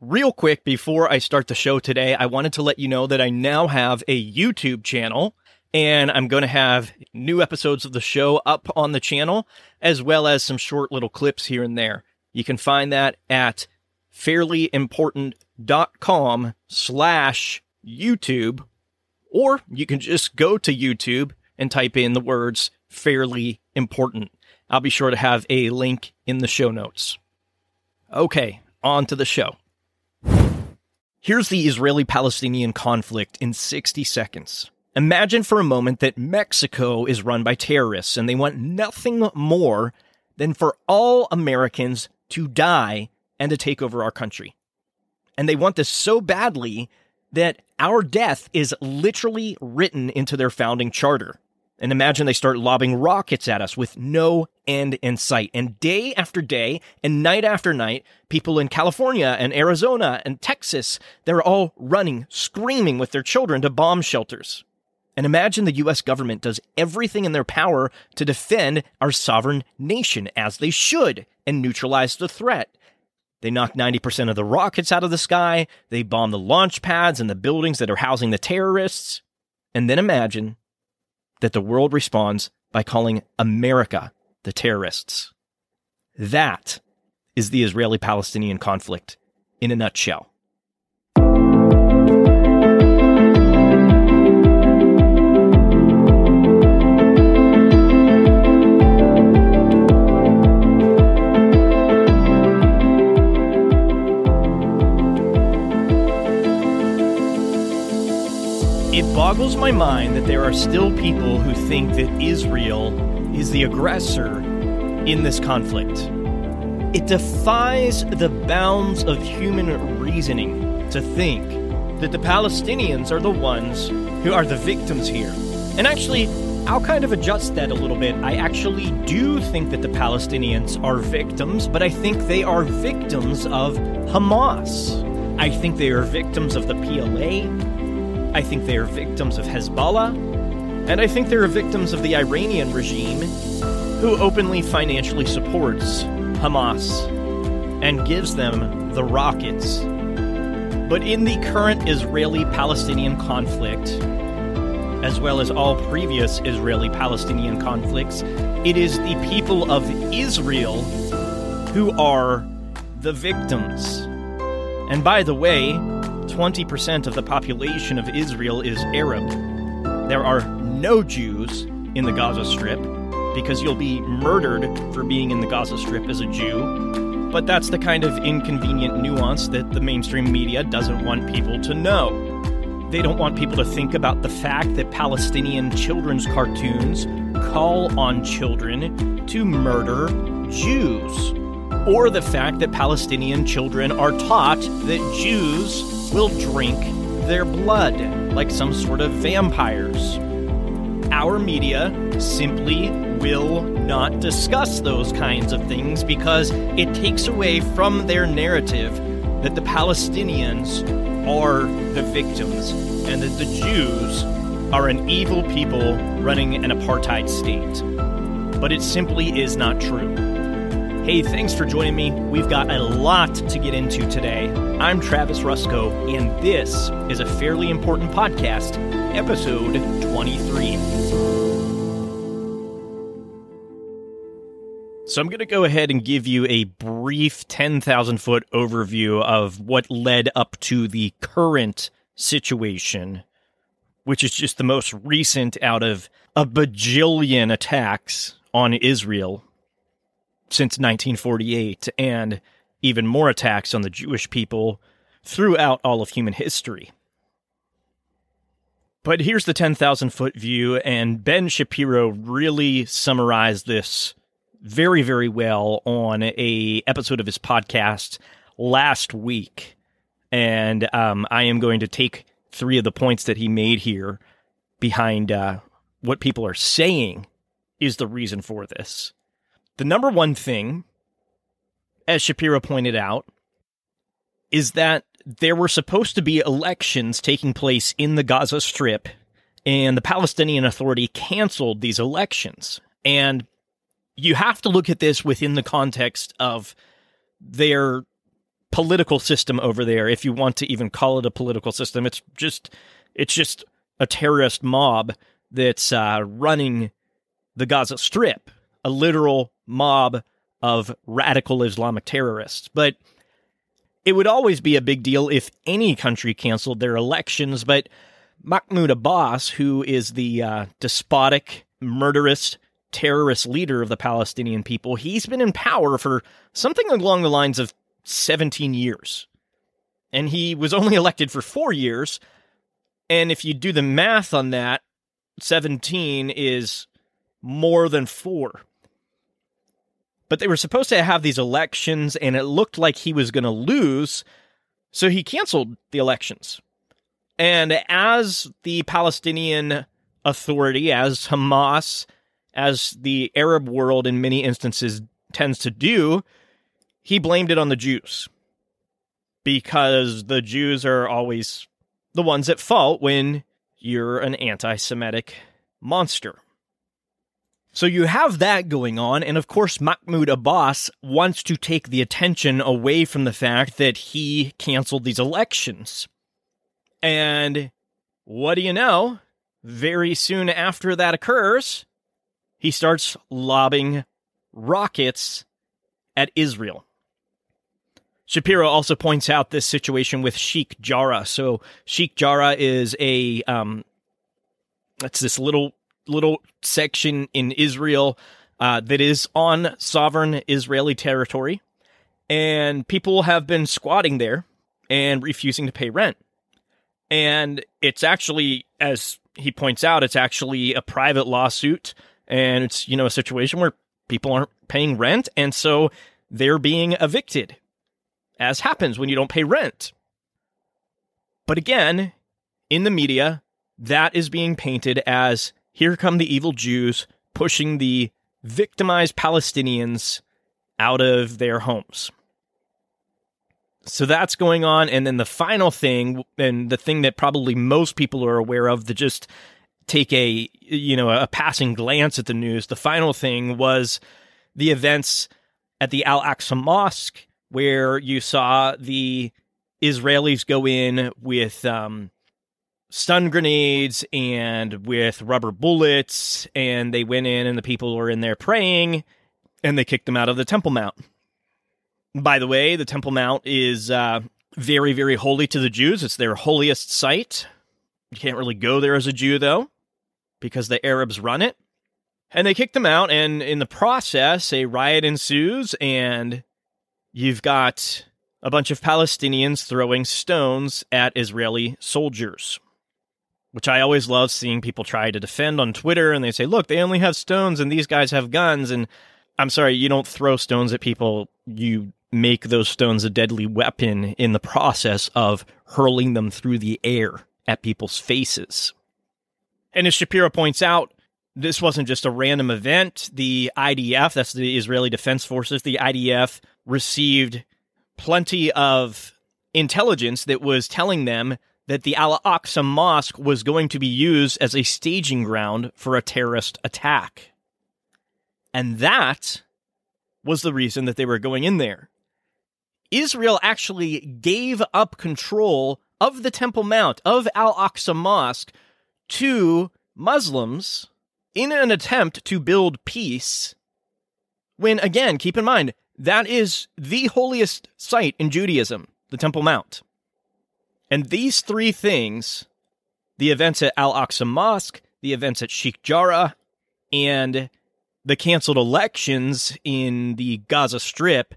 Real quick, before I start the show today, I wanted to let you know that I now have a YouTube channel and I'm going to have new episodes of the show up on the channel, as well as some short little clips here and there. You can find that at fairlyimportant.com slash YouTube, or you can just go to YouTube and type in the words fairly important. I'll be sure to have a link in the show notes. Okay, on to the show. Here's the Israeli Palestinian conflict in 60 seconds. Imagine for a moment that Mexico is run by terrorists and they want nothing more than for all Americans to die and to take over our country. And they want this so badly that our death is literally written into their founding charter. And imagine they start lobbing rockets at us with no end in sight. And day after day and night after night, people in California and Arizona and Texas, they're all running, screaming with their children to bomb shelters. And imagine the US government does everything in their power to defend our sovereign nation as they should and neutralize the threat. They knock 90% of the rockets out of the sky, they bomb the launch pads and the buildings that are housing the terrorists. And then imagine that the world responds by calling America the terrorists. That is the Israeli Palestinian conflict in a nutshell. Boggles my mind that there are still people who think that Israel is the aggressor in this conflict. It defies the bounds of human reasoning to think that the Palestinians are the ones who are the victims here. And actually, I'll kind of adjust that a little bit. I actually do think that the Palestinians are victims, but I think they are victims of Hamas. I think they are victims of the PLO. I think they are victims of Hezbollah, and I think they're victims of the Iranian regime who openly financially supports Hamas and gives them the rockets. But in the current Israeli Palestinian conflict, as well as all previous Israeli Palestinian conflicts, it is the people of Israel who are the victims. And by the way, 20% of the population of Israel is Arab. There are no Jews in the Gaza Strip because you'll be murdered for being in the Gaza Strip as a Jew. But that's the kind of inconvenient nuance that the mainstream media doesn't want people to know. They don't want people to think about the fact that Palestinian children's cartoons call on children to murder Jews. Or the fact that Palestinian children are taught that Jews will drink their blood like some sort of vampires. Our media simply will not discuss those kinds of things because it takes away from their narrative that the Palestinians are the victims and that the Jews are an evil people running an apartheid state. But it simply is not true. Hey, thanks for joining me. We've got a lot to get into today. I'm Travis Rusco, and this is a fairly important podcast, episode 23. So, I'm going to go ahead and give you a brief 10,000 foot overview of what led up to the current situation, which is just the most recent out of a bajillion attacks on Israel since 1948 and even more attacks on the Jewish people throughout all of human history. But here's the 10,000 foot view, and Ben Shapiro really summarized this very, very well on a episode of his podcast last week. And um, I am going to take three of the points that he made here behind uh, what people are saying is the reason for this. The number one thing, as Shapiro pointed out, is that there were supposed to be elections taking place in the Gaza Strip, and the Palestinian Authority canceled these elections. And you have to look at this within the context of their political system over there, if you want to even call it a political system. It's just it's just a terrorist mob that's uh, running the Gaza Strip, a literal mob of radical Islamic terrorists. But it would always be a big deal if any country canceled their elections. But Mahmoud Abbas, who is the uh, despotic, murderous, terrorist leader of the Palestinian people, he's been in power for something along the lines of 17 years. And he was only elected for four years. And if you do the math on that, 17 is more than four. But they were supposed to have these elections, and it looked like he was going to lose. So he canceled the elections. And as the Palestinian Authority, as Hamas, as the Arab world in many instances tends to do, he blamed it on the Jews. Because the Jews are always the ones at fault when you're an anti Semitic monster. So you have that going on, and of course, Mahmoud Abbas wants to take the attention away from the fact that he canceled these elections. And what do you know? Very soon after that occurs, he starts lobbing rockets at Israel. Shapiro also points out this situation with Sheikh Jarrah. So Sheikh Jarrah is a um, that's this little little section in Israel uh, that is on sovereign Israeli territory, and people have been squatting there and refusing to pay rent. And it's actually, as he points out, it's actually a private lawsuit, and it's you know a situation where people aren't paying rent, and so they're being evicted, as happens when you don't pay rent. But again, in the media, that is being painted as here come the evil Jews pushing the victimized Palestinians out of their homes. So that's going on. And then the final thing, and the thing that probably most people are aware of that just take a, you know, a passing glance at the news, the final thing was the events at the Al Aqsa Mosque, where you saw the Israelis go in with um, stun grenades and with rubber bullets, and they went in, and the people were in there praying, and they kicked them out of the Temple Mount. By the way, the Temple Mount is uh, very, very holy to the Jews. It's their holiest site. You can't really go there as a Jew, though, because the Arabs run it. And they kicked them out, and in the process, a riot ensues, and you've got a bunch of Palestinians throwing stones at Israeli soldiers which I always love seeing people try to defend on Twitter and they say, look, they only have stones and these guys have guns. And I'm sorry, you don't throw stones at people. You make those stones a deadly weapon in the process of hurling them through the air at people's faces. And as Shapiro points out, this wasn't just a random event. The IDF, that's the Israeli Defense Forces, the IDF received plenty of intelligence that was telling them that the Al Aqsa Mosque was going to be used as a staging ground for a terrorist attack. And that was the reason that they were going in there. Israel actually gave up control of the Temple Mount, of Al Aqsa Mosque, to Muslims in an attempt to build peace. When, again, keep in mind, that is the holiest site in Judaism, the Temple Mount. And these three things the events at Al Aqsa Mosque, the events at Sheikh Jarrah, and the canceled elections in the Gaza Strip,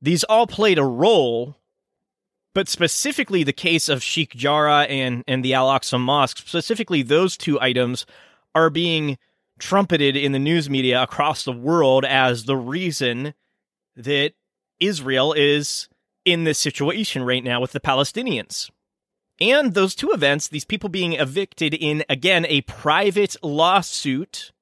these all played a role. But specifically, the case of Sheikh Jarrah and, and the Al Aqsa Mosque, specifically those two items, are being trumpeted in the news media across the world as the reason that Israel is in this situation right now with the Palestinians. And those two events, these people being evicted in, again, a private lawsuit,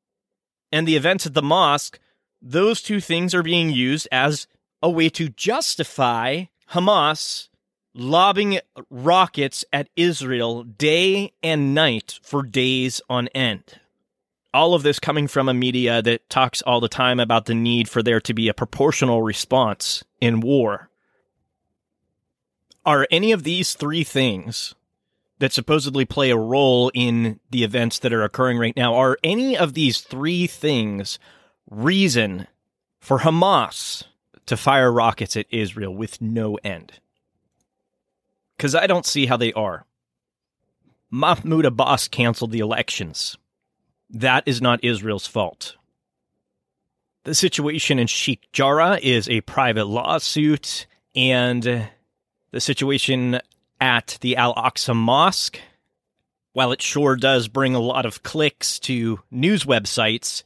and the events at the mosque, those two things are being used as a way to justify Hamas lobbing rockets at Israel day and night for days on end. All of this coming from a media that talks all the time about the need for there to be a proportional response in war. Are any of these three things that supposedly play a role in the events that are occurring right now, are any of these three things reason for Hamas to fire rockets at Israel with no end? Because I don't see how they are. Mahmoud Abbas canceled the elections. That is not Israel's fault. The situation in Sheikh Jarrah is a private lawsuit, and the situation at the Al Aqsa Mosque, while it sure does bring a lot of clicks to news websites,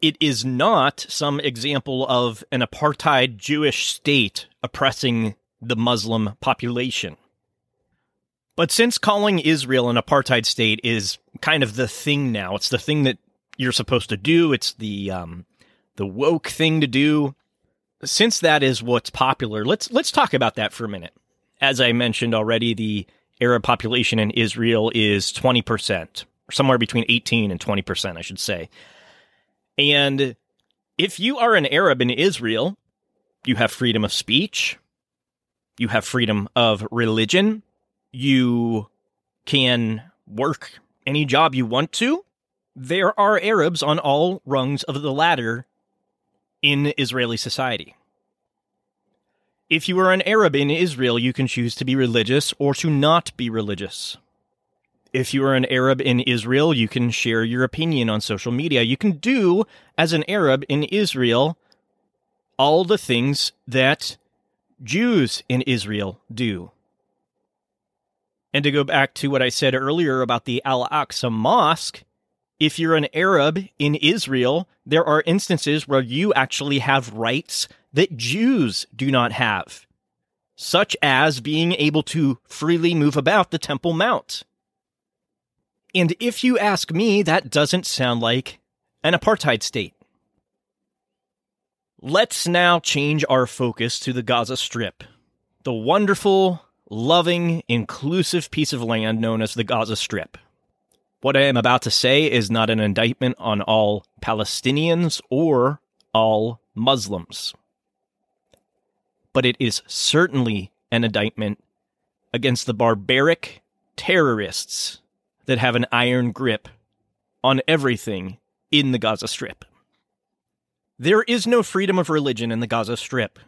it is not some example of an apartheid Jewish state oppressing the Muslim population. But since calling Israel an apartheid state is kind of the thing now, it's the thing that you're supposed to do. It's the um, the woke thing to do. Since that is what's popular, let's let's talk about that for a minute. As I mentioned already, the Arab population in Israel is 20%, somewhere between 18 and 20%, I should say. And if you are an Arab in Israel, you have freedom of speech, you have freedom of religion, you can work any job you want to. There are Arabs on all rungs of the ladder in Israeli society. If you are an Arab in Israel, you can choose to be religious or to not be religious. If you are an Arab in Israel, you can share your opinion on social media. You can do, as an Arab in Israel, all the things that Jews in Israel do. And to go back to what I said earlier about the Al Aqsa Mosque, if you're an Arab in Israel, there are instances where you actually have rights that Jews do not have, such as being able to freely move about the Temple Mount. And if you ask me, that doesn't sound like an apartheid state. Let's now change our focus to the Gaza Strip, the wonderful, loving, inclusive piece of land known as the Gaza Strip. What I am about to say is not an indictment on all Palestinians or all Muslims but it is certainly an indictment against the barbaric terrorists that have an iron grip on everything in the Gaza Strip. There is no freedom of religion in the Gaza Strip.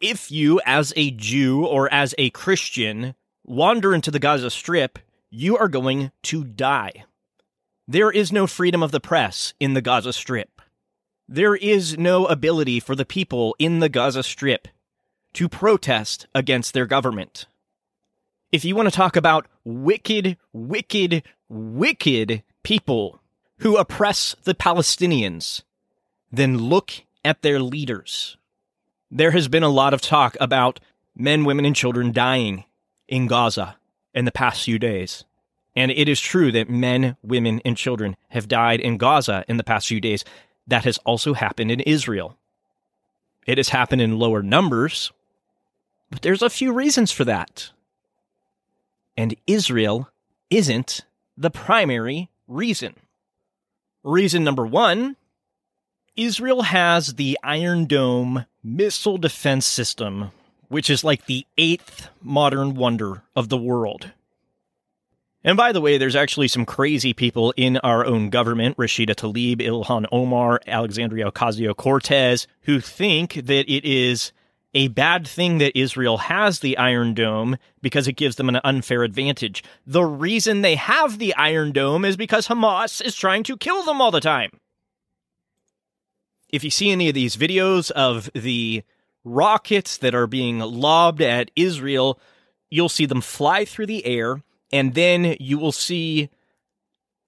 If you, as a Jew or as a Christian, wander into the Gaza Strip, you are going to die. There is no freedom of the press in the Gaza Strip. There is no ability for the people in the Gaza Strip to protest against their government. If you want to talk about wicked, wicked, wicked people who oppress the Palestinians, then look at their leaders. There has been a lot of talk about men, women, and children dying in Gaza in the past few days. And it is true that men, women, and children have died in Gaza in the past few days. That has also happened in Israel. It has happened in lower numbers, but there's a few reasons for that. And Israel isn't the primary reason. Reason number one Israel has the Iron Dome missile defense system, which is like the eighth modern wonder of the world. And by the way, there's actually some crazy people in our own government, Rashida Tlaib, Ilhan Omar, Alexandria Ocasio Cortez, who think that it is a bad thing that Israel has the Iron Dome because it gives them an unfair advantage. The reason they have the Iron Dome is because Hamas is trying to kill them all the time. If you see any of these videos of the rockets that are being lobbed at Israel, you'll see them fly through the air, and then you will see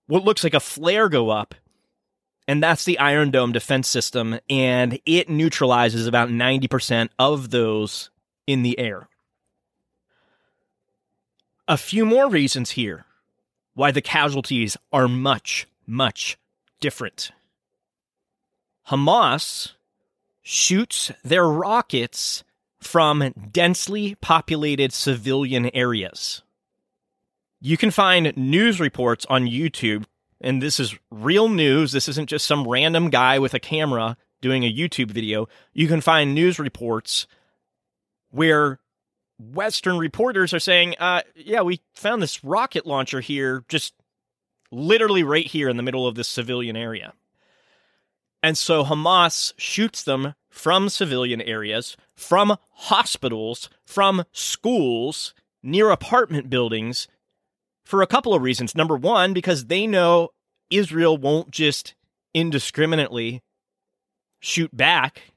what looks like a flare go up and that's the Iron Dome defense system, and it neutralizes about 90% of those in the air. A few more reasons here why the casualties are much, much different. Hamas shoots their rockets from densely populated civilian areas. You can find news reports on YouTube and this is real news. This isn't just some random guy with a camera doing a YouTube video. You can find news reports where Western reporters are saying, uh, yeah, we found this rocket launcher here, just literally right here in the middle of this civilian area. And so Hamas shoots them from civilian areas, from hospitals, from schools, near apartment buildings for a couple of reasons. Number one, because they know Israel won't just indiscriminately shoot back.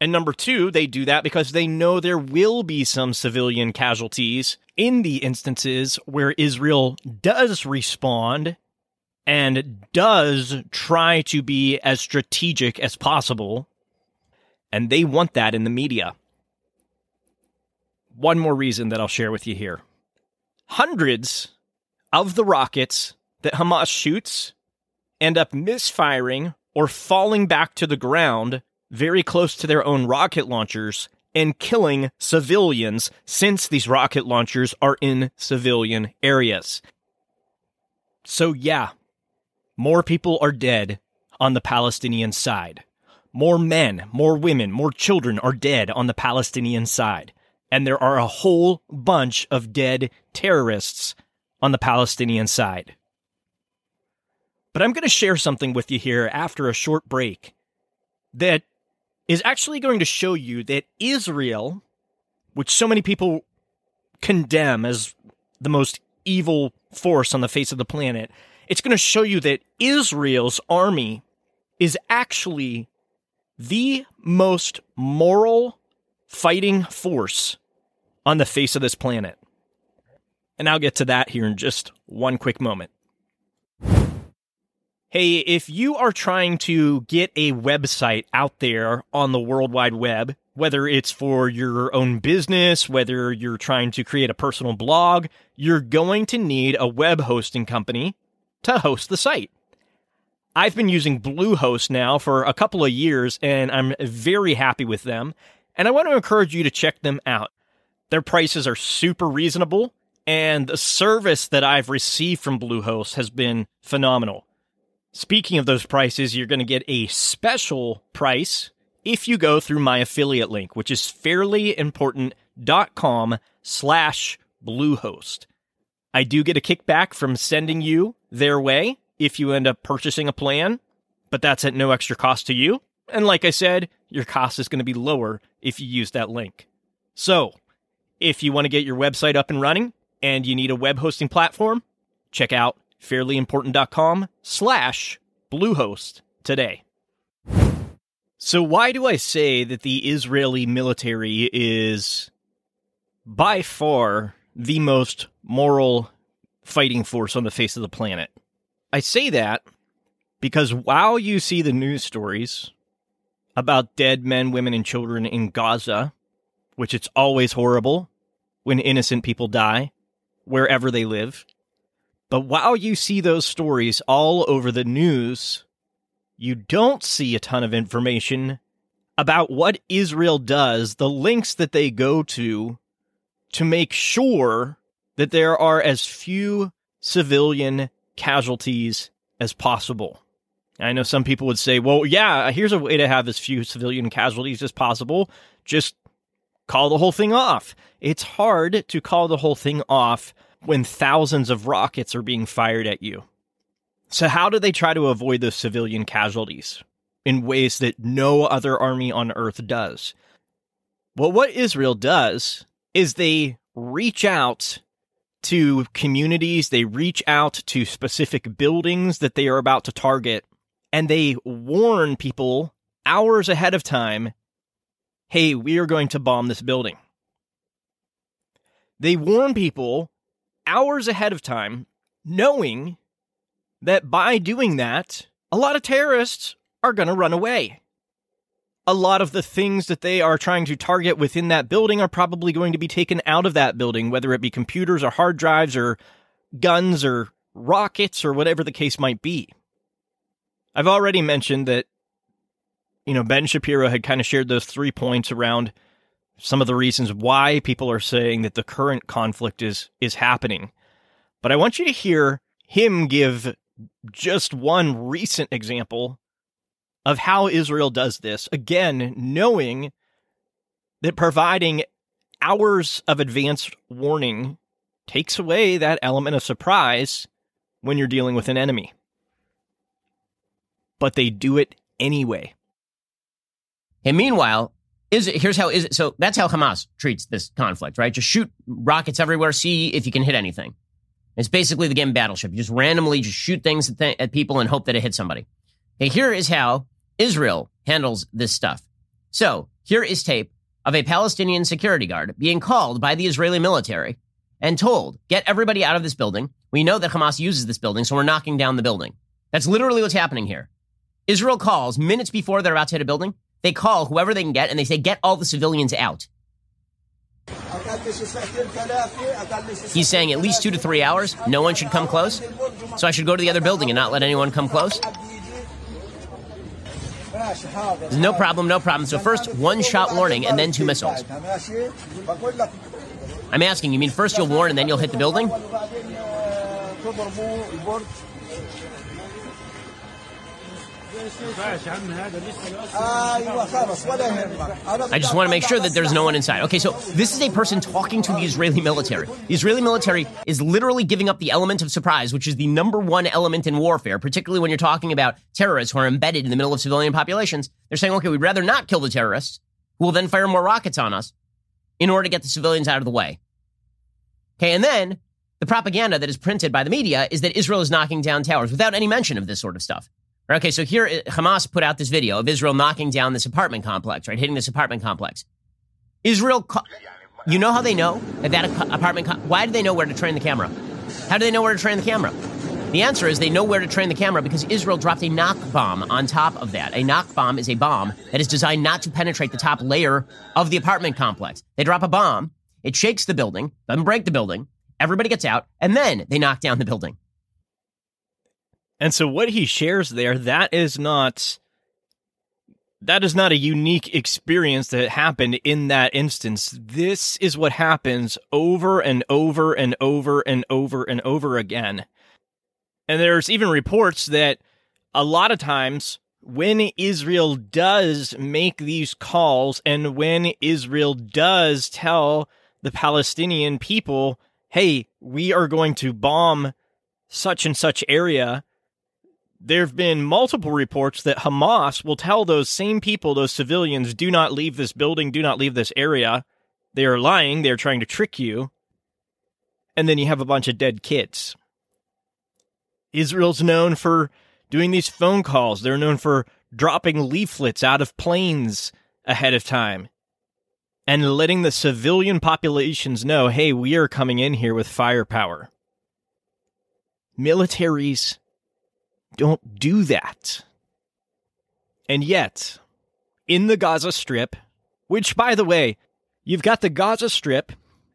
And number two, they do that because they know there will be some civilian casualties in the instances where Israel does respond and does try to be as strategic as possible. And they want that in the media. One more reason that I'll share with you here hundreds of the rockets that Hamas shoots end up misfiring or falling back to the ground very close to their own rocket launchers and killing civilians since these rocket launchers are in civilian areas. So, yeah, more people are dead on the Palestinian side. More men, more women, more children are dead on the Palestinian side. And there are a whole bunch of dead terrorists on the Palestinian side. But I'm going to share something with you here after a short break that is actually going to show you that Israel, which so many people condemn as the most evil force on the face of the planet, it's going to show you that Israel's army is actually the most moral fighting force on the face of this planet. And I'll get to that here in just one quick moment. Hey, if you are trying to get a website out there on the World Wide Web, whether it's for your own business, whether you're trying to create a personal blog, you're going to need a web hosting company to host the site. I've been using Bluehost now for a couple of years and I'm very happy with them. And I want to encourage you to check them out. Their prices are super reasonable and the service that I've received from Bluehost has been phenomenal. Speaking of those prices, you're going to get a special price if you go through my affiliate link, which is fairlyimportant.com slash Bluehost. I do get a kickback from sending you their way if you end up purchasing a plan, but that's at no extra cost to you. And like I said, your cost is going to be lower if you use that link. So, if you want to get your website up and running and you need a web hosting platform, check out fairlyimportant.com slash Bluehost today. So why do I say that the Israeli military is by far the most moral fighting force on the face of the planet? I say that because while you see the news stories about dead men, women, and children in Gaza, which it's always horrible when innocent people die wherever they live, but while you see those stories all over the news, you don't see a ton of information about what Israel does, the links that they go to to make sure that there are as few civilian casualties as possible. I know some people would say, well, yeah, here's a way to have as few civilian casualties as possible. Just call the whole thing off. It's hard to call the whole thing off when thousands of rockets are being fired at you. So, how do they try to avoid those civilian casualties in ways that no other army on earth does? Well, what Israel does is they reach out to communities, they reach out to specific buildings that they are about to target, and they warn people hours ahead of time hey, we are going to bomb this building. They warn people hours ahead of time, knowing that by doing that, a lot of terrorists are going to run away. A lot of the things that they are trying to target within that building are probably going to be taken out of that building, whether it be computers or hard drives or guns or rockets or whatever the case might be. I've already mentioned that, you know, Ben Shapiro had kind of shared those three points around some of the reasons why people are saying that the current conflict is is happening. But I want you to hear him give just one recent example of how Israel does this. Again, knowing that providing hours of advance warning takes away that element of surprise when you're dealing with an enemy. But they do it anyway. And meanwhile, is it, here's how is it so that's how Hamas treats this conflict, right? Just shoot rockets everywhere, see if you can hit anything. It's basically the game Battleship. You just randomly just shoot things at, th- at people and hope that it hits somebody. Okay, here is how Israel handles this stuff. So here is tape of a Palestinian security guard being called by the Israeli military and told, get everybody out of this building. We know that Hamas uses this building, so we're knocking down the building. That's literally what's happening here. Israel calls minutes before they're about to hit a building. They call whoever they can get and they say, get all the civilians out. He's saying at least two to three hours, no one should come close. So I should go to the other building and not let anyone come close. No problem, no problem. So first, one shot warning and then two missiles. I'm asking, you mean first you'll warn and then you'll hit the building? I just want to make sure that there's no one inside. Okay, so this is a person talking to the Israeli military. The Israeli military is literally giving up the element of surprise, which is the number one element in warfare, particularly when you're talking about terrorists who are embedded in the middle of civilian populations. They're saying, okay, we'd rather not kill the terrorists, who will then fire more rockets on us in order to get the civilians out of the way. Okay, and then the propaganda that is printed by the media is that Israel is knocking down towers without any mention of this sort of stuff. Okay, so here uh, Hamas put out this video of Israel knocking down this apartment complex, right? Hitting this apartment complex. Israel, you know how they know that that apartment? why do they know where to train the camera? How do they know where to train the camera? The answer is they know where to train the camera because Israel dropped a knock bomb on top of that. A knock bomb is a bomb that is designed not to penetrate the top layer of the apartment complex. They drop a bomb, it shakes the building, doesn't break the building, everybody gets out, and then they knock down the building. And so what he shares there, that is not that is not a unique experience that happened in that instance. This is what happens over and over and over and over and over again. And there's even reports that a lot of times when Israel does make these calls and when Israel does tell the Palestinian people, hey, we are going to bomb such and such area, there have been multiple reports that Hamas will tell those same people, those civilians, do not leave this building, do not leave this area. They are lying, they're trying to trick you. And then you have a bunch of dead kids. Israel's known for doing these phone calls, they're known for dropping leaflets out of planes ahead of time and letting the civilian populations know hey, we are coming in here with firepower. Militaries don't do that. And yet, in the Gaza Strip, which, by the way, you've got the Gaza Strip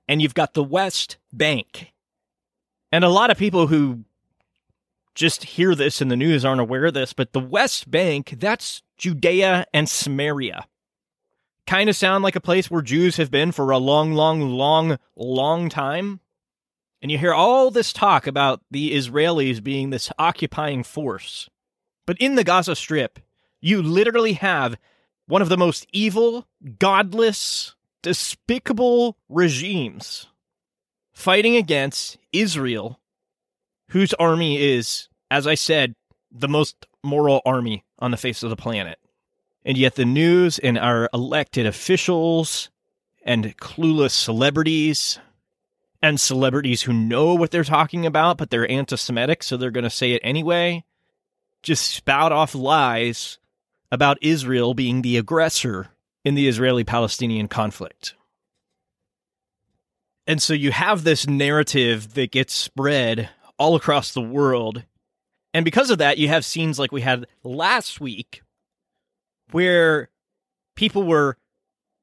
and you've got the West Bank. And a lot of people who just hear this in the news aren't aware of this, but the West Bank, that's Judea and Samaria. Kind of sound like a place where Jews have been for a long, long, long, long time. And you hear all this talk about the Israelis being this occupying force. But in the Gaza Strip, you literally have one of the most evil, godless, despicable regimes fighting against Israel, whose army is, as I said, the most moral army on the face of the planet. And yet the news and our elected officials and clueless celebrities and celebrities who know what they're talking about, but they're anti Semitic, so they're going to say it anyway, just spout off lies about Israel being the aggressor in the Israeli Palestinian conflict. And so you have this narrative that gets spread all across the world. And because of that, you have scenes like we had last week where people were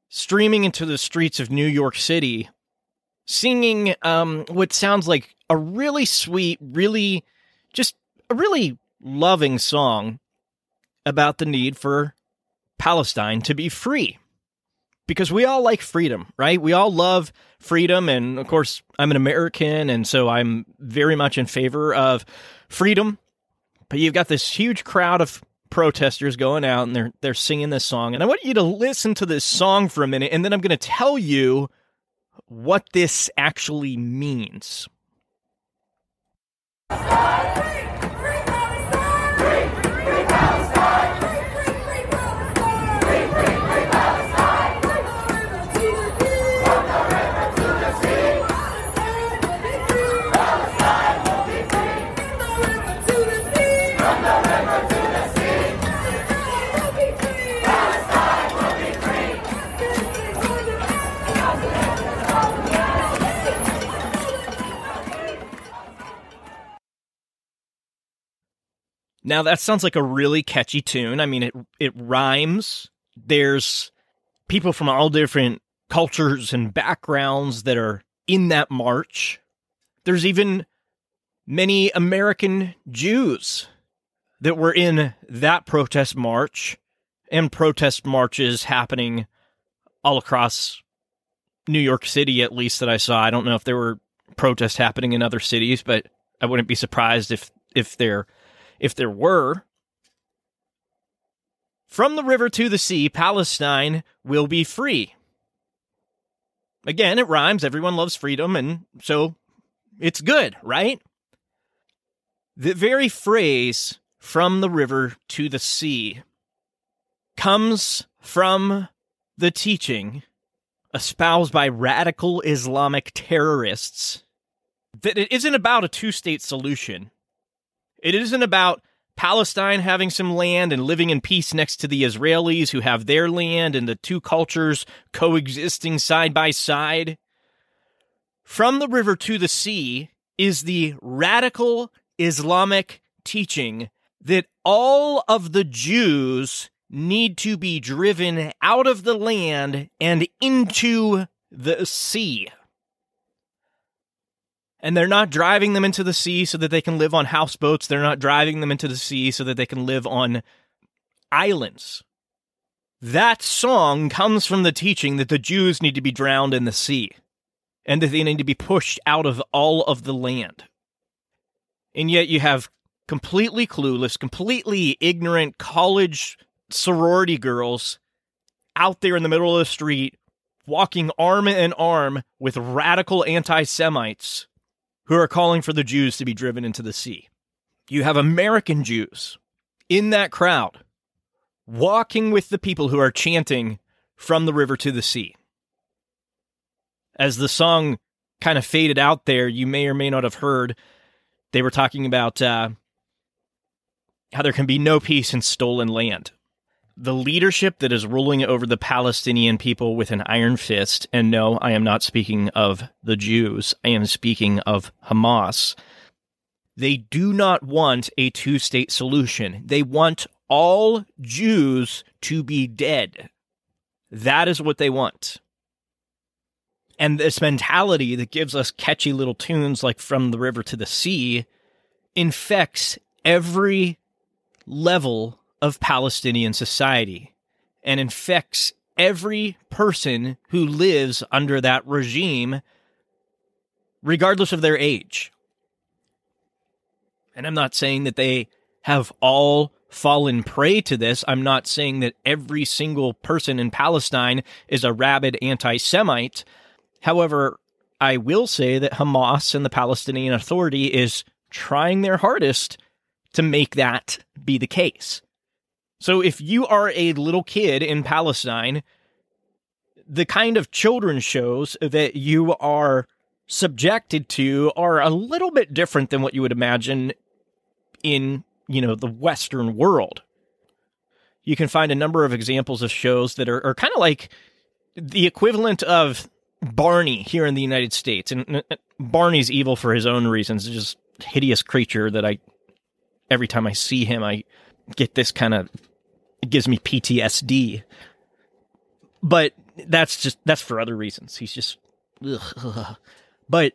streaming into the streets of New York City singing um, what sounds like a really sweet, really just a really loving song about the need for Palestine to be free. Because we all like freedom, right? We all love freedom. And of course, I'm an American, and so I'm very much in favor of freedom. But you've got this huge crowd of protesters going out and they're they're singing this song. And I want you to listen to this song for a minute, and then I'm gonna tell you what this actually means. Now that sounds like a really catchy tune. I mean, it it rhymes. There's people from all different cultures and backgrounds that are in that march. There's even many American Jews that were in that protest march and protest marches happening all across New York City, at least that I saw. I don't know if there were protests happening in other cities, but I wouldn't be surprised if if there if there were. From the river to the sea, Palestine will be free. Again, it rhymes. Everyone loves freedom, and so it's good, right? The very phrase, from the river to the sea, comes from the teaching espoused by radical Islamic terrorists that it isn't about a two state solution. It isn't about Palestine having some land and living in peace next to the Israelis who have their land and the two cultures coexisting side by side. From the river to the sea is the radical Islamic teaching that all of the Jews need to be driven out of the land and into the sea and they're not driving them into the sea so that they can live on houseboats. They're not driving them into the sea so that they can live on islands. That song comes from the teaching that the Jews need to be drowned in the sea and that they need to be pushed out of all of the land. And yet you have completely clueless, completely ignorant college sorority girls out there in the middle of the street walking arm in arm with radical anti Semites who are calling for the Jews to be driven into the sea. You have American Jews in that crowd walking with the people who are chanting from the river to the sea. As the song kind of faded out there, you may or may not have heard they were talking about uh, how there can be no peace in stolen land the leadership that is ruling over the Palestinian people with an iron fist, and no, I am not speaking of the Jews, I am speaking of Hamas. They do not want a two state solution. They want all Jews to be dead. That is what they want. And this mentality that gives us catchy little tunes like From the River to the Sea infects every level of Palestinian society and infects every person who lives under that regime, regardless of their age. And I'm not saying that they have all fallen prey to this. I'm not saying that every single person in Palestine is a rabid anti Semite. However, I will say that Hamas and the Palestinian Authority is trying their hardest to make that be the case. So if you are a little kid in Palestine, the kind of children's shows that you are subjected to are a little bit different than what you would imagine in, you know, the Western world. You can find a number of examples of shows that are, are kind of like the equivalent of Barney here in the United States. And Barney's evil for his own reasons. It's just hideous creature that I every time I see him I get this kind of it gives me PTSD. But that's just that's for other reasons. He's just ugh. but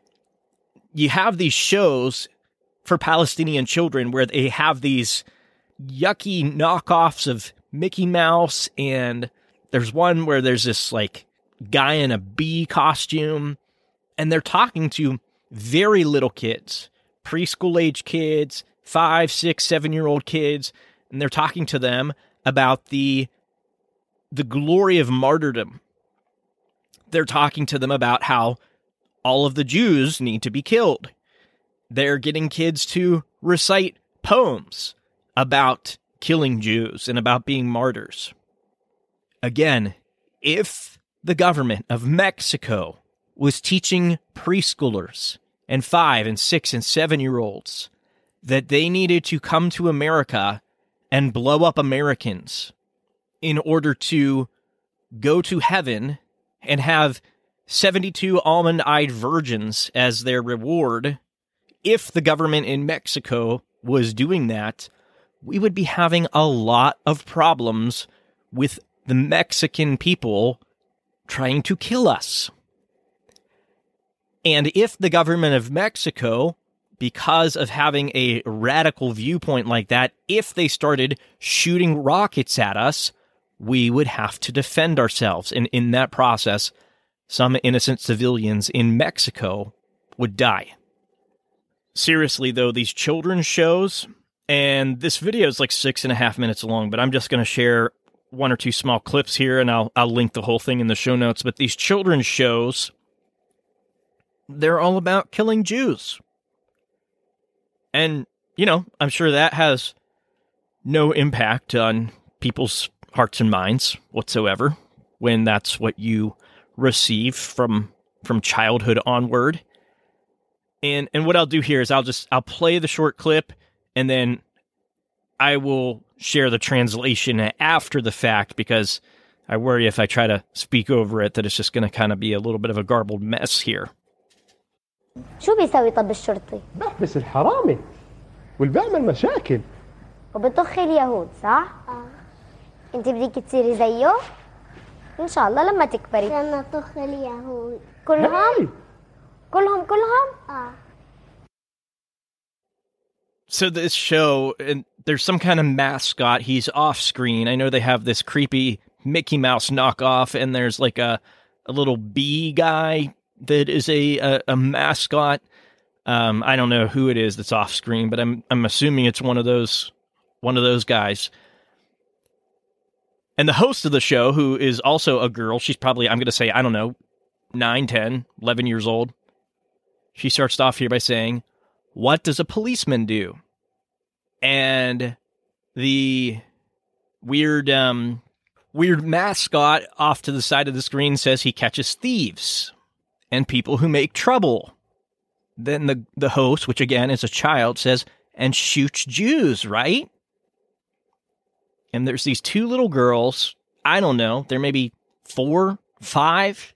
you have these shows for Palestinian children where they have these yucky knockoffs of Mickey Mouse and there's one where there's this like guy in a bee costume and they're talking to very little kids, preschool age kids, five, six, seven year old kids, and they're talking to them about the the glory of martyrdom they're talking to them about how all of the Jews need to be killed. They're getting kids to recite poems about killing Jews and about being martyrs. Again, if the government of Mexico was teaching preschoolers and five and six and seven year olds that they needed to come to America and blow up Americans in order to go to heaven and have 72 almond eyed virgins as their reward. If the government in Mexico was doing that, we would be having a lot of problems with the Mexican people trying to kill us. And if the government of Mexico, because of having a radical viewpoint like that, if they started shooting rockets at us, we would have to defend ourselves. And in that process, some innocent civilians in Mexico would die. Seriously, though, these children's shows, and this video is like six and a half minutes long, but I'm just going to share one or two small clips here and I'll, I'll link the whole thing in the show notes. But these children's shows, they're all about killing Jews. And, you know, I'm sure that has no impact on people's hearts and minds whatsoever when that's what you receive from from childhood onward. And and what I'll do here is I'll just I'll play the short clip and then I will share the translation after the fact because I worry if I try to speak over it that it's just going to kind of be a little bit of a garbled mess here. شو بيسوي طب الشرطي؟ بحبس الحرامي واللي بيعمل مشاكل وبطخ اليهود صح؟ آه انت بدك تصيري زيه؟ ان شاء الله لما تكبري لما طخ اليهود كلهم؟ هاي كلهم كلهم؟ آه So this show and there's some kind of mascot. He's off screen. I know they have this creepy Mickey Mouse knockoff and there's like a a little bee guy that is a a, a mascot. Um, I don't know who it is that's off screen, but I'm I'm assuming it's one of those one of those guys. And the host of the show, who is also a girl, she's probably, I'm going to say, I don't know, 9, 10, 11 years old. She starts off here by saying, What does a policeman do? And the weird, um, weird mascot off to the side of the screen says he catches thieves and people who make trouble. Then the, the host, which again is a child, says, and shoots Jews, right? and there's these two little girls. I don't know, they're maybe four, five.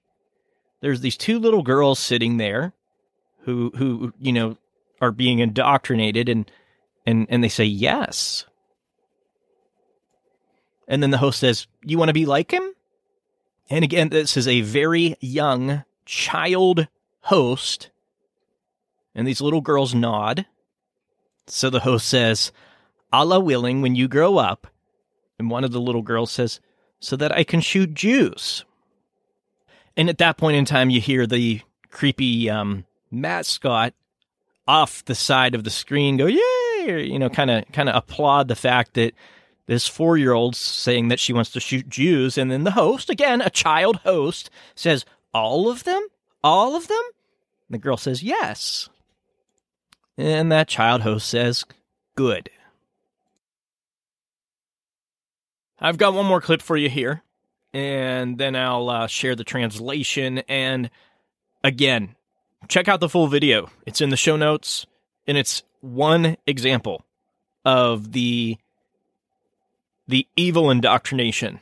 There's these two little girls sitting there who who you know are being indoctrinated and and and they say yes. And then the host says, "You want to be like him?" And again, this is a very young child host. And these little girls nod. So the host says, Allah willing, when you grow up, and one of the little girls says, So that I can shoot Jews. And at that point in time, you hear the creepy um, mascot off the side of the screen go, Yay! You know, kind of kind of applaud the fact that this four year old's saying that she wants to shoot Jews. And then the host, again, a child host, says, All of them? All of them? And the girl says, Yes. And that child host says, Good. I've got one more clip for you here, and then I'll uh, share the translation. And again, check out the full video. It's in the show notes, and it's one example of the the evil indoctrination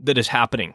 that is happening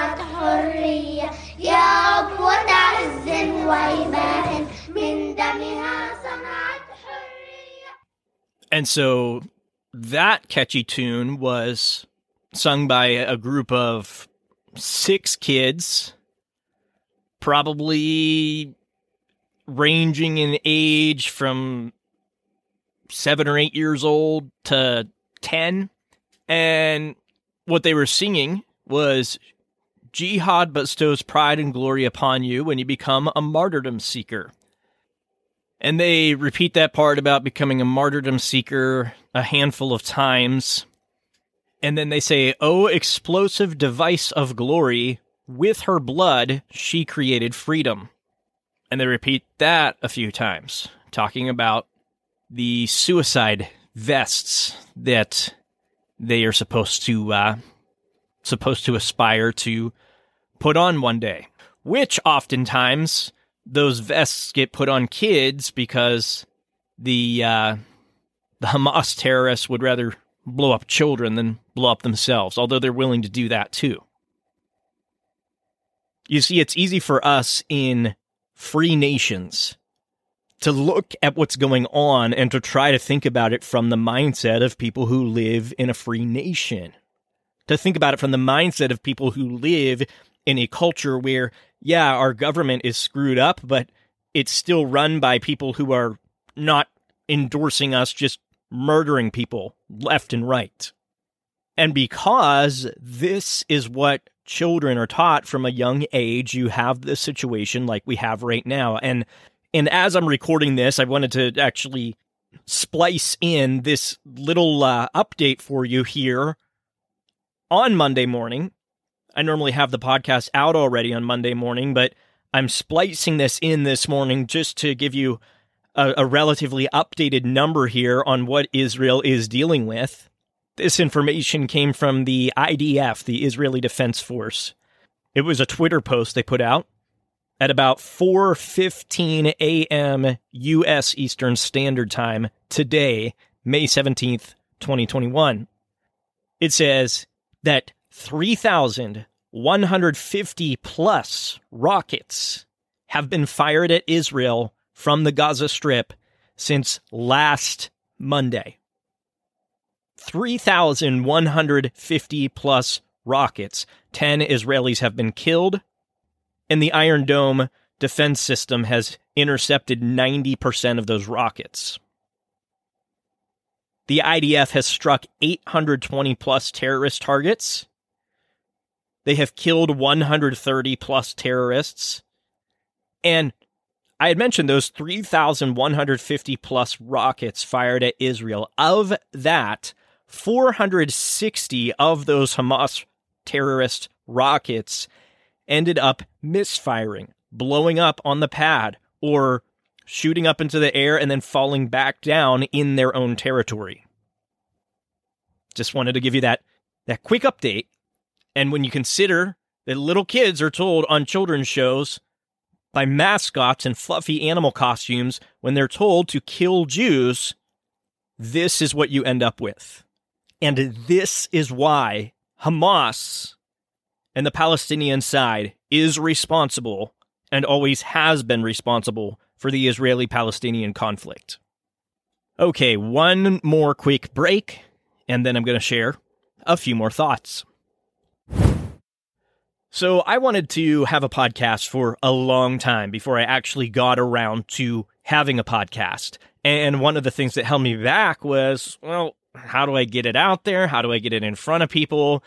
And so that catchy tune was sung by a group of six kids, probably ranging in age from seven or eight years old to 10. And what they were singing was Jihad bestows pride and glory upon you when you become a martyrdom seeker. And they repeat that part about becoming a martyrdom seeker a handful of times. And then they say, Oh, explosive device of glory, with her blood she created freedom. And they repeat that a few times, talking about the suicide vests that they are supposed to uh, supposed to aspire to put on one day. Which oftentimes those vests get put on kids because the uh, the Hamas terrorists would rather blow up children than blow up themselves, although they're willing to do that too. You see, it's easy for us in free nations to look at what's going on and to try to think about it from the mindset of people who live in a free nation. To think about it from the mindset of people who live in a culture where, yeah, our government is screwed up, but it's still run by people who are not endorsing us just murdering people left and right. And because this is what children are taught from a young age, you have this situation like we have right now. And and as I'm recording this, I wanted to actually splice in this little uh, update for you here on Monday morning. I normally have the podcast out already on Monday morning, but I'm splicing this in this morning just to give you a, a relatively updated number here on what Israel is dealing with. This information came from the IDF, the Israeli Defense Force. It was a Twitter post they put out at about 4:15 a.m. US Eastern Standard Time today, May 17th, 2021. It says that 3,150 plus rockets have been fired at Israel from the Gaza Strip since last Monday. 3,150 plus rockets. 10 Israelis have been killed, and the Iron Dome defense system has intercepted 90% of those rockets. The IDF has struck 820 plus terrorist targets. They have killed 130 plus terrorists. And I had mentioned those 3,150 plus rockets fired at Israel. Of that, 460 of those Hamas terrorist rockets ended up misfiring, blowing up on the pad, or shooting up into the air and then falling back down in their own territory. Just wanted to give you that that quick update. And when you consider that little kids are told on children's shows by mascots and fluffy animal costumes when they're told to kill Jews, this is what you end up with. And this is why Hamas and the Palestinian side is responsible and always has been responsible for the Israeli Palestinian conflict. Okay, one more quick break, and then I'm going to share a few more thoughts. So, I wanted to have a podcast for a long time before I actually got around to having a podcast. And one of the things that held me back was, well, how do I get it out there? How do I get it in front of people?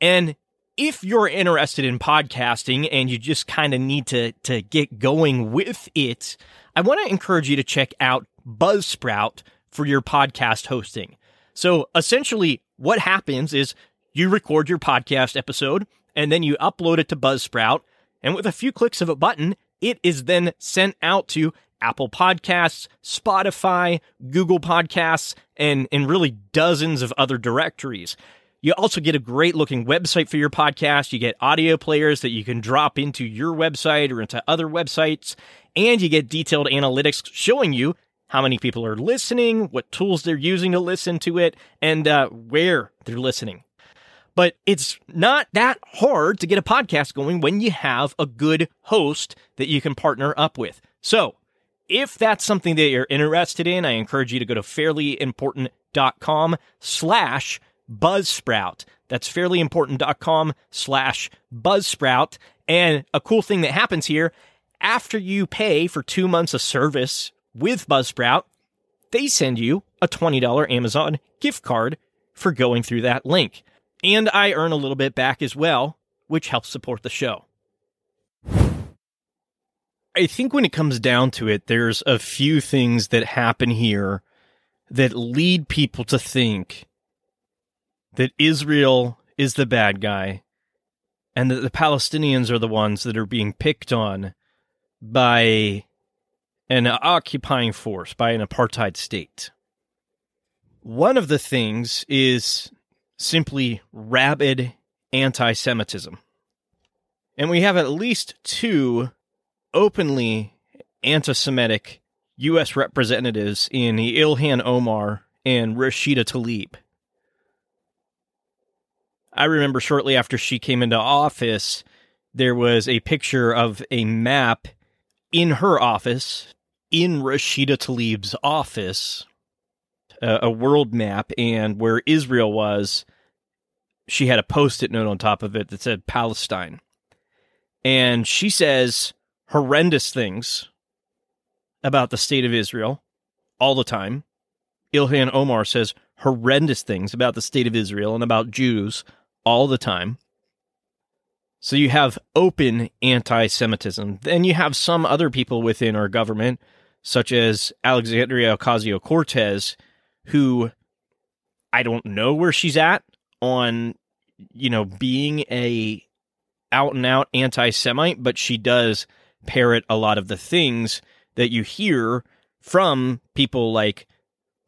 And if you're interested in podcasting and you just kind of need to to get going with it, I want to encourage you to check out Buzzsprout for your podcast hosting. So essentially what happens is you record your podcast episode and then you upload it to Buzzsprout and with a few clicks of a button, it is then sent out to Apple Podcasts, Spotify, Google Podcasts, and, and really dozens of other directories. You also get a great looking website for your podcast. You get audio players that you can drop into your website or into other websites. And you get detailed analytics showing you how many people are listening, what tools they're using to listen to it, and uh, where they're listening. But it's not that hard to get a podcast going when you have a good host that you can partner up with. So, if that's something that you're interested in, I encourage you to go to fairlyimportant.com slash Buzzsprout. That's fairlyimportant.com slash Buzzsprout. And a cool thing that happens here, after you pay for two months of service with Buzzsprout, they send you a $20 Amazon gift card for going through that link. And I earn a little bit back as well, which helps support the show. I think when it comes down to it, there's a few things that happen here that lead people to think that Israel is the bad guy and that the Palestinians are the ones that are being picked on by an occupying force, by an apartheid state. One of the things is simply rabid anti Semitism. And we have at least two openly anti Semitic U.S. representatives in Ilhan Omar and Rashida Tlaib. I remember shortly after she came into office, there was a picture of a map in her office, in Rashida Tlaib's office, a, world map, and where Israel was, she had a post it note on top of it that said Palestine. And she says horrendous things about the state of Israel all the time. Ilhan Omar says horrendous things about the state of Israel and about Jews all the time. So you have open anti Semitism. Then you have some other people within our government, such as Alexandria Ocasio Cortez, who I don't know where she's at on, you know, being a out and out anti Semite, but she does parrot a lot of the things that you hear from people like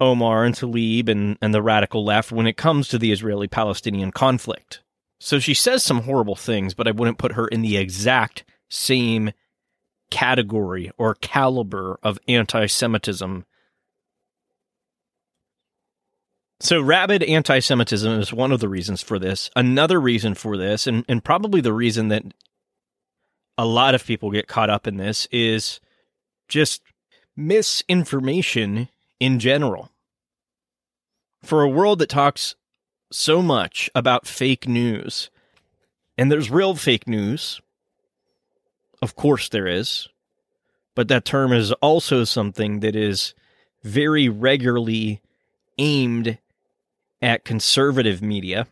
Omar and Tlaib and, and the radical left when it comes to the Israeli Palestinian conflict. So she says some horrible things, but I wouldn't put her in the exact same category or caliber of anti Semitism. So, rabid anti Semitism is one of the reasons for this. Another reason for this, and, and probably the reason that a lot of people get caught up in this, is just misinformation in general. For a world that talks so much about fake news, and there's real fake news, of course there is, but that term is also something that is very regularly aimed at conservative media.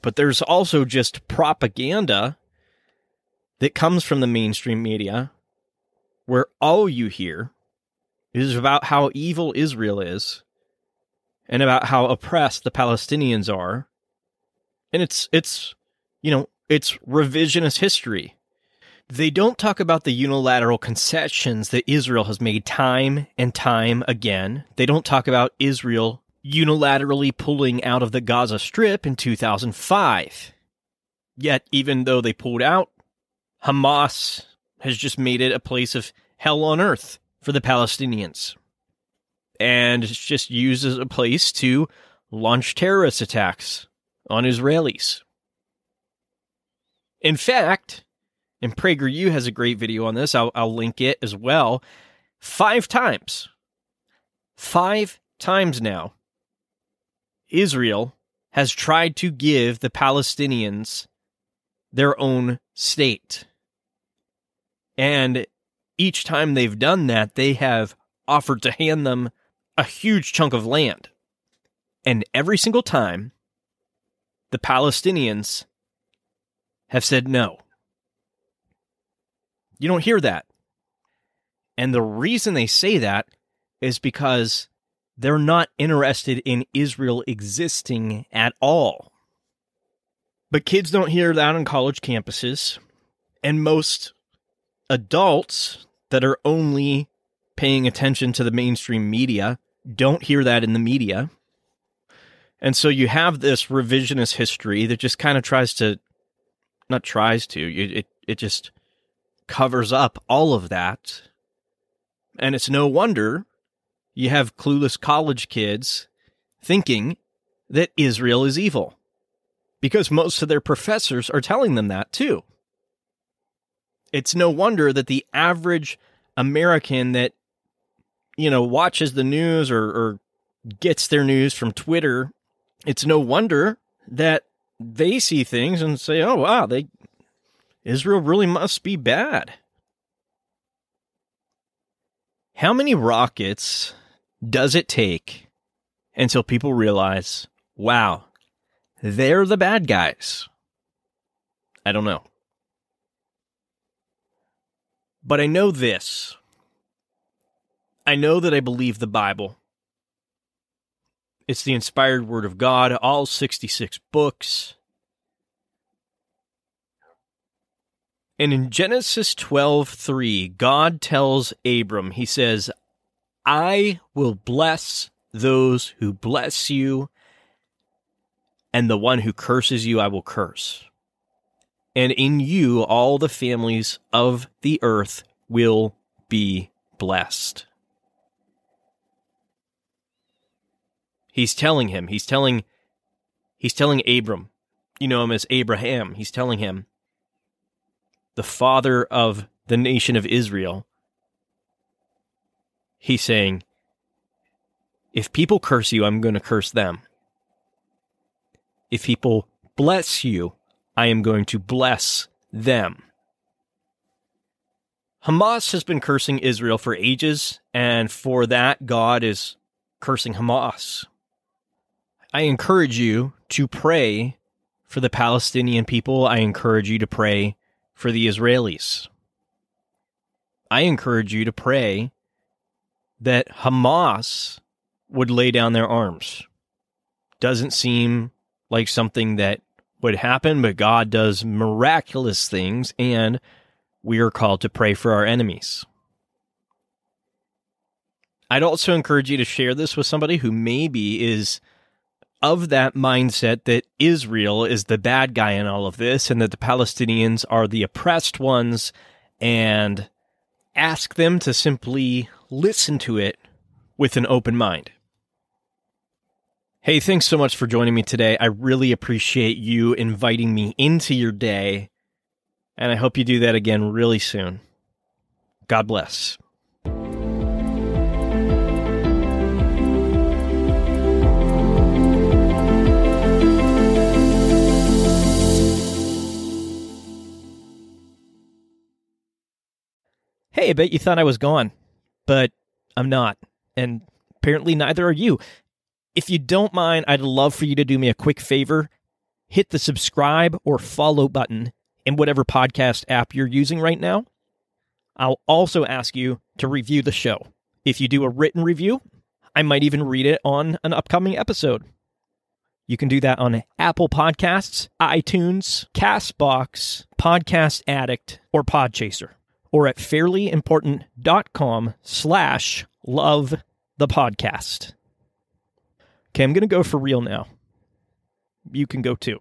But there's also just propaganda that comes from the mainstream media where all you hear is about how evil Israel is and about how oppressed the Palestinians are. And it's it's you know, it's revisionist history. They don't talk about the unilateral concessions that Israel has made time and time again. They don't talk about Israel unilaterally pulling out of the Gaza Strip in 2005. Yet, even though they pulled out, Hamas has just made it a place of hell on earth for the Palestinians. And it's just used as a place to launch terrorist attacks on Israelis. In fact, and PragerU has a great video on this, I'll, I'll link it as well. Five times, five times now, Israel has tried to give the Palestinians their own state. And each time they've done that, they have offered to hand them a huge chunk of land. And every single time, the Palestinians have said no. You don't hear that. And the reason they say that is because they're not interested in Israel existing at all. But kids don't hear that on college campuses. And most adults that are only paying attention to the mainstream media don't hear that in the media. And so you have this revisionist history that just kind of tries to not tries to, it it just covers up all of that. And it's no wonder you have clueless college kids thinking that Israel is evil because most of their professors are telling them that too. It's no wonder that the average American that, you know, watches the news or, or gets their news from Twitter, it's no wonder that they see things and say, "Oh wow, they Israel really must be bad." How many rockets does it take until people realize, wow, they're the bad guys? I don't know. But I know this. I know that I believe the Bible. It's the inspired word of God, all 66 books. And in Genesis 12:3, God tells Abram, he says, "I will bless those who bless you, and the one who curses you I will curse. And in you all the families of the earth will be blessed." He's telling him, he's telling he's telling Abram, you know him as Abraham. He's telling him the father of the nation of Israel, he's saying, if people curse you, I'm going to curse them. If people bless you, I am going to bless them. Hamas has been cursing Israel for ages, and for that, God is cursing Hamas. I encourage you to pray for the Palestinian people. I encourage you to pray for the Israelis. I encourage you to pray that Hamas would lay down their arms. Doesn't seem like something that would happen, but God does miraculous things, and we are called to pray for our enemies. I'd also encourage you to share this with somebody who maybe is of that mindset that Israel is the bad guy in all of this and that the Palestinians are the oppressed ones and ask them to simply listen to it with an open mind. Hey, thanks so much for joining me today. I really appreciate you inviting me into your day, and I hope you do that again really soon. God bless. Hey, I bet you thought I was gone, but I'm not. And apparently neither are you. If you don't mind, I'd love for you to do me a quick favor. Hit the subscribe or follow button in whatever podcast app you're using right now. I'll also ask you to review the show. If you do a written review, I might even read it on an upcoming episode. You can do that on Apple Podcasts, iTunes, Castbox, Podcast Addict, or Podchaser or at fairlyimportant.com slash love the podcast. Okay, I'm going to go for real now. You can go too.